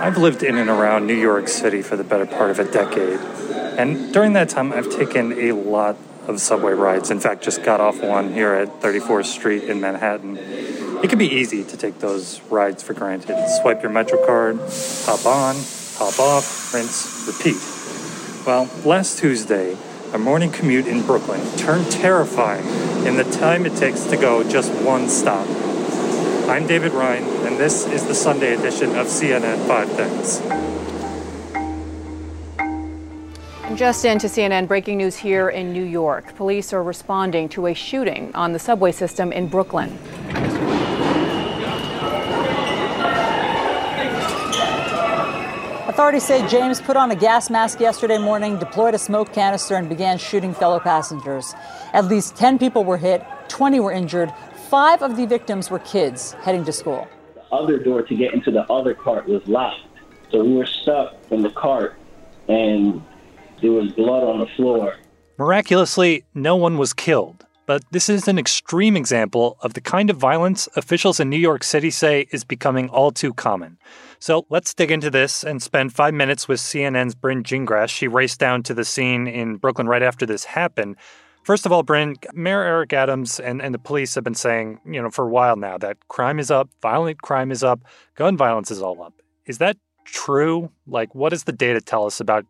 I've lived in and around New York City for the better part of a decade. And during that time, I've taken a lot of subway rides. In fact, just got off one here at 34th Street in Manhattan. It can be easy to take those rides for granted. Swipe your Metro card, hop on, hop off, rinse, repeat. Well, last Tuesday, a morning commute in Brooklyn turned terrifying in the time it takes to go just one stop. I'm David Rind, and this is the Sunday edition of CNN 5 Things. Just into CNN breaking news here in New York. Police are responding to a shooting on the subway system in Brooklyn. Authorities say James put on a gas mask yesterday morning, deployed a smoke canister, and began shooting fellow passengers. At least 10 people were hit, 20 were injured. Five of the victims were kids heading to school. The other door to get into the other cart was locked. So we were stuck in the cart, and there was blood on the floor. Miraculously, no one was killed. But this is an extreme example of the kind of violence officials in New York City say is becoming all too common. So let's dig into this and spend five minutes with CNN's Brynn Gingras. She raced down to the scene in Brooklyn right after this happened. First of all, Brynn, Mayor Eric Adams and, and the police have been saying, you know, for a while now that crime is up, violent crime is up, gun violence is all up. Is that true? Like, what does the data tell us about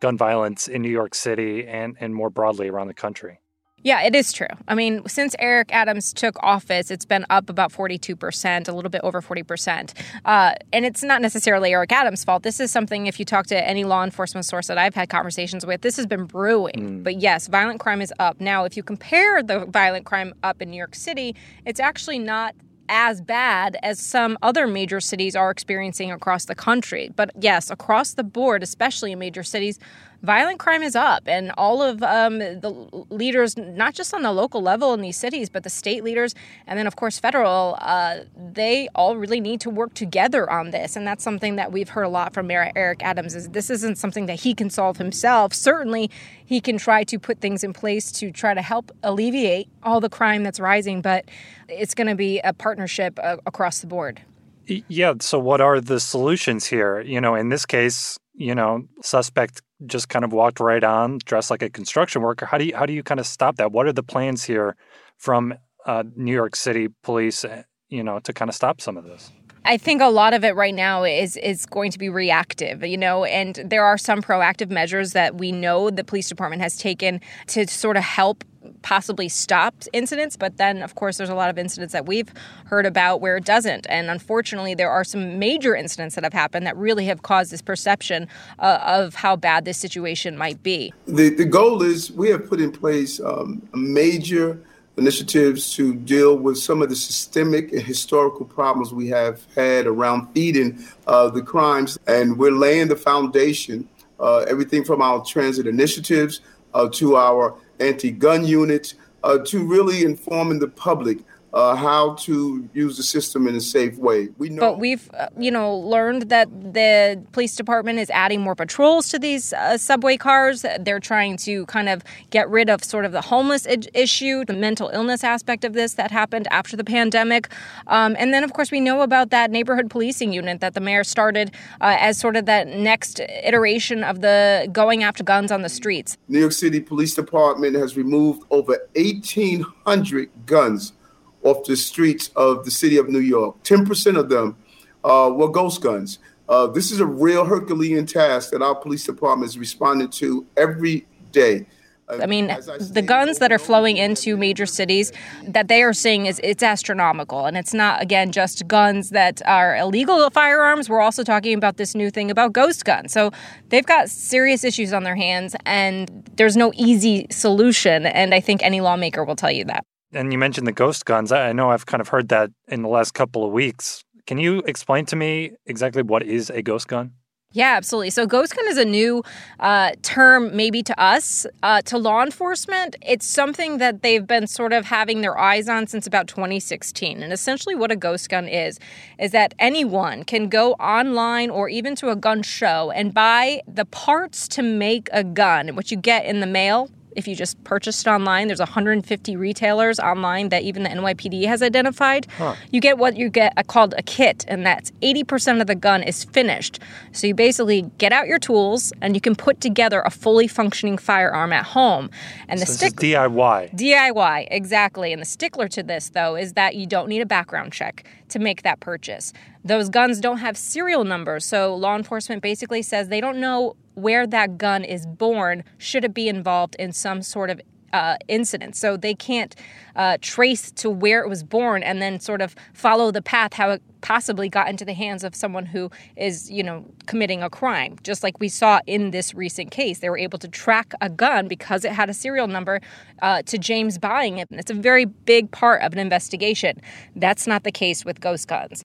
gun violence in New York City and, and more broadly around the country? Yeah, it is true. I mean, since Eric Adams took office, it's been up about 42%, a little bit over 40%. Uh, and it's not necessarily Eric Adams' fault. This is something, if you talk to any law enforcement source that I've had conversations with, this has been brewing. Mm. But yes, violent crime is up. Now, if you compare the violent crime up in New York City, it's actually not as bad as some other major cities are experiencing across the country. But yes, across the board, especially in major cities, violent crime is up, and all of um, the leaders, not just on the local level in these cities, but the state leaders, and then of course federal, uh, they all really need to work together on this, and that's something that we've heard a lot from Mayor Eric Adams. Is this isn't something that he can solve himself? Certainly, he can try to put things in place to try to help alleviate all the crime that's rising, but it's going to be a partnership uh, across the board. Yeah. So, what are the solutions here? You know, in this case, you know, suspect just kind of walked right on, dressed like a construction worker. How do you how do you kind of stop that? What are the plans here from uh, New York City police, eh, you know, to kind of stop some of this? I think a lot of it right now is is going to be reactive, you know, and there are some proactive measures that we know the police department has taken to sort of help possibly stop incidents, but then of course there's a lot of incidents that we've heard about where it doesn't. And unfortunately, there are some major incidents that have happened that really have caused this perception uh, of how bad this situation might be. The the goal is we have put in place um, a major initiatives to deal with some of the systemic and historical problems we have had around feeding uh, the crimes. And we're laying the foundation, uh, everything from our transit initiatives uh, to our anti gun units, uh, to really informing the public uh, how to use the system in a safe way. We know, but we've uh, you know learned that the police department is adding more patrols to these uh, subway cars. They're trying to kind of get rid of sort of the homeless I- iteration, the mental illness aspect of this that happened after the pandemic, um, and then of course we know about that neighborhood policing unit that the mayor started uh, as sort of that next iteration of the going after guns on the streets. New York City Police Department has removed over 1,800 guns off the streets of the city of New York. 10% of them uh, were ghost guns. Uh, this is a real Herculean task that our police department is responding to every day. I mean, the guns that are flowing into major cities that they are seeing is it's astronomical, and it's not again just guns that are illegal firearms. We're also talking about this new thing about ghost guns. So they've got serious issues on their hands, and there's no easy solution. And I think any lawmaker will tell you that and you mentioned the ghost guns. I know I've kind of heard that in the last couple of weeks. Can you explain to me exactly what is a ghost gun? Yeah, absolutely. So, ghost gun is a new uh, term, maybe to us. Uh, to law enforcement, it's something that they've been sort of having their eyes on since about 2016. And essentially, what a ghost gun is, is that anyone can go online or even to a gun show and buy the parts to make a gun, what you get in the mail if you just purchased it online. There's 150 retailers online that even the NYPD has identified. Huh. You get what you get uh, called a kit, and that's 80% of the gun is finished. So you basically get out your tools and you can put together a fully functioning firearm at home. And the so stick DIY. DIY, exactly. And the stickler to this though is that you don't need a background check to make that purchase. Those guns don't have serial numbers, so law enforcement basically says they don't know where that gun is born should it be involved in some sort of uh, incident. So they can't uh, trace to where it was born and then sort of follow the path how it possibly got into the hands of someone who is, you know, committing a crime. Just like we saw in this recent case, they were able to track a gun because it had a serial number uh, to James buying it. And it's a very big part of an investigation. That's not the case with ghost guns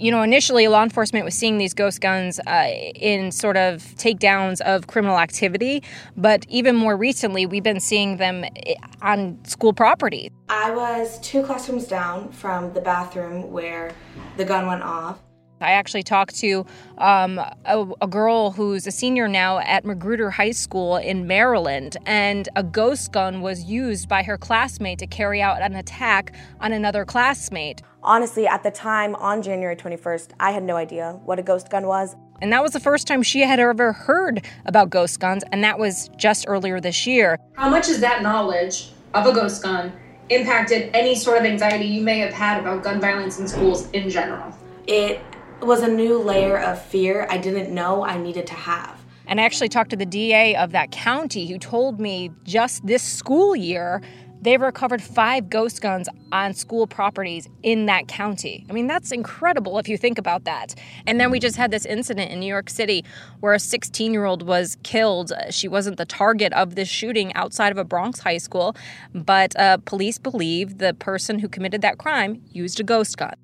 you know, initially law enforcement was seeing these ghost guns uh, in sort of takedowns of criminal activity, but even more recently, we've been seeing them eh, on school property. I was two classrooms down from the bathroom where the gun went off. I actually talked to um, a, a, girl who's a senior now at Magruder High School in Maryland, and a ghost gun was used by her classmate to carry out an attack on another classmate. Honestly, at the time on January 21st, I had no idea what a ghost gun was. And that was the first time she had ever heard about ghost guns, and that was just earlier this year. How much has that knowledge of a ghost gun impacted any sort of anxiety you may have had about gun violence in schools in general? It was a new layer of fear I didn't know I needed to have. And I actually talked to the DA of that county who told me just this school year they've recovered five ghost guns on school properties in that county. I mean, that's incredible if you think about that. And then we just had this incident in New York City where a 16 year old was killed. She wasn't the target of this shooting outside of a Bronx high school, but uh, police believe the person who committed that crime used a ghost gun.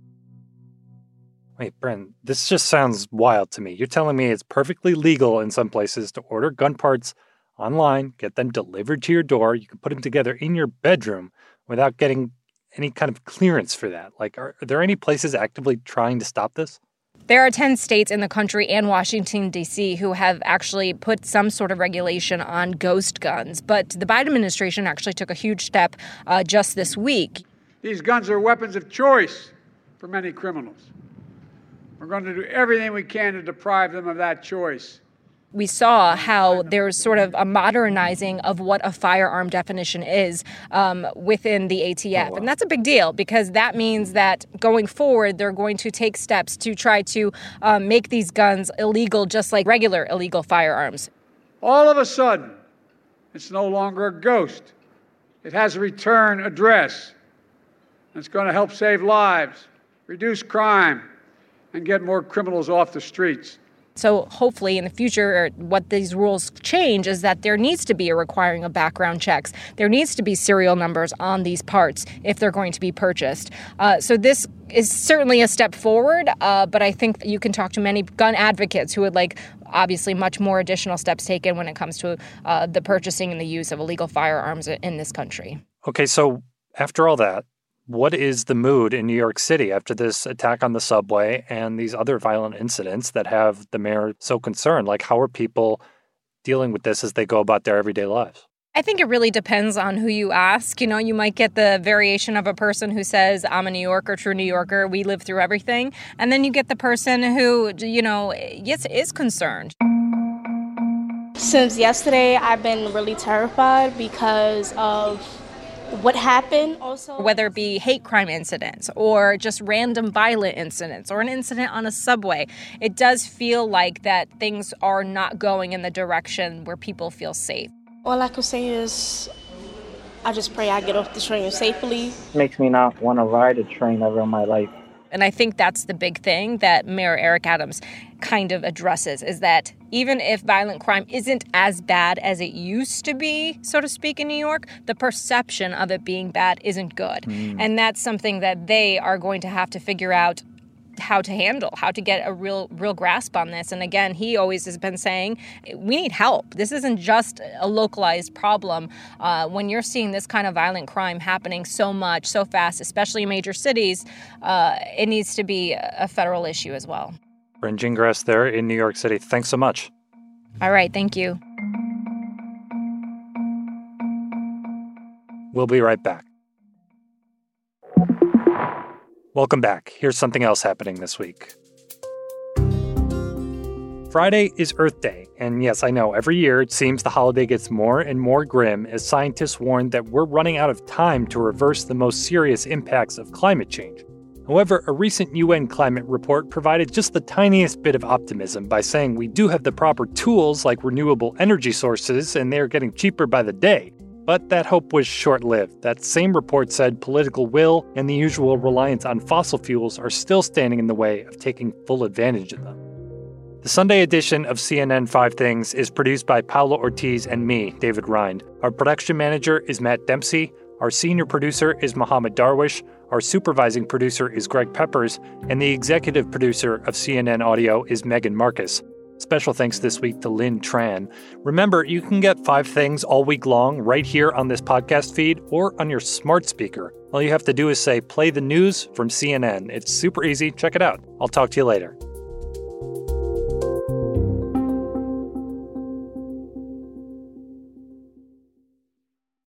Wait, Brent, this just sounds wild to me. You're telling me it's perfectly legal in some places to order gun parts online, get them delivered to your door. You can put them together in your bedroom without getting any kind of clearance for that. Like, are, are there any places actively trying to stop this? There are 10 states in the country and Washington, D.C., who have actually put some sort of regulation on ghost guns. But the Biden administration actually took a huge step uh, just this week. These guns are weapons of choice for many criminals. We're going to do everything we can to deprive them of that choice. We saw how there's sort of a modernizing of what a firearm definition is um, within the ATF. Oh, wow. And that's a big deal because that means that going forward, they're going to take steps to try to um, make these guns illegal, just like regular illegal firearms. All of a sudden, it's no longer a ghost, it has a return address. It's going to help save lives, reduce crime, and get more criminals off the streets. So hopefully in the future, what these rules change is that there needs to be a requiring of background checks. There needs to be serial numbers on these parts if they're going to be purchased. Uh, so this is certainly a step forward, uh, but I think you can talk to many gun advocates who would like obviously much more additional steps taken when it comes to uh, the purchasing and the use of illegal firearms in this country. Okay, so after all that, what is the mood in New York City after this attack on the subway and these other violent incidents that have the mayor so concerned? Like, how are people dealing with this as they go about their everyday lives? I think it really depends on who you ask. You know, you might get the variation of a person who says, I'm a New Yorker, true New Yorker, we live through everything. And then you get the person who, you know, yes, is concerned. Since yesterday, I've been really terrified because of what happened also whether it be hate crime incidents or just random violent incidents or an incident on a subway it does feel like that things are not going in the direction where people feel safe. All i can say is i just pray i get off the train safely. Makes me not want to ride a train ever in my life and I think that's the big thing that Mayor Eric Adams kind of addresses is that even if violent crime isn't as bad as it used to be, so to speak, in New York, the perception of it being bad isn't good. Mm. And that's something that they are going to have to figure out how to handle, how to get a real real grasp on this. And again, he always has been saying, we need help. This isn't just a localized problem. Uh, when you're seeing this kind of violent crime happening so much, so fast, especially in major cities, uh, it needs to be a federal issue as well. Brynn grass there in New York City. Thanks so much. All right, thank you. We'll be right back. Welcome back. Here's something else happening this week. Friday is Earth Day, and yes, I know, every year it seems the holiday gets more and more grim as scientists warn that we're running out of time to reverse the most serious impacts of climate change. However, a recent UN climate report provided just the tiniest bit of optimism by saying we do have the proper tools like renewable energy sources and they're getting cheaper by the day. But that hope was short lived. That same report said political will and the usual reliance on fossil fuels are still standing in the way of taking full advantage of them. The Sunday edition of CNN Five Things is produced by Paula Ortiz and me, David Rind. Our production manager is Matt Dempsey. Our senior producer is Mohammed Darwish. Our supervising producer is Greg Peppers. And the executive producer of CNN Audio is Megan Marcus. Special thanks this week to Lynn Tran. Remember, you can get five things all week long right here on this podcast feed or on your smart speaker. All you have to do is say, play the news from CNN. It's super easy. Check it out. I'll talk to you later.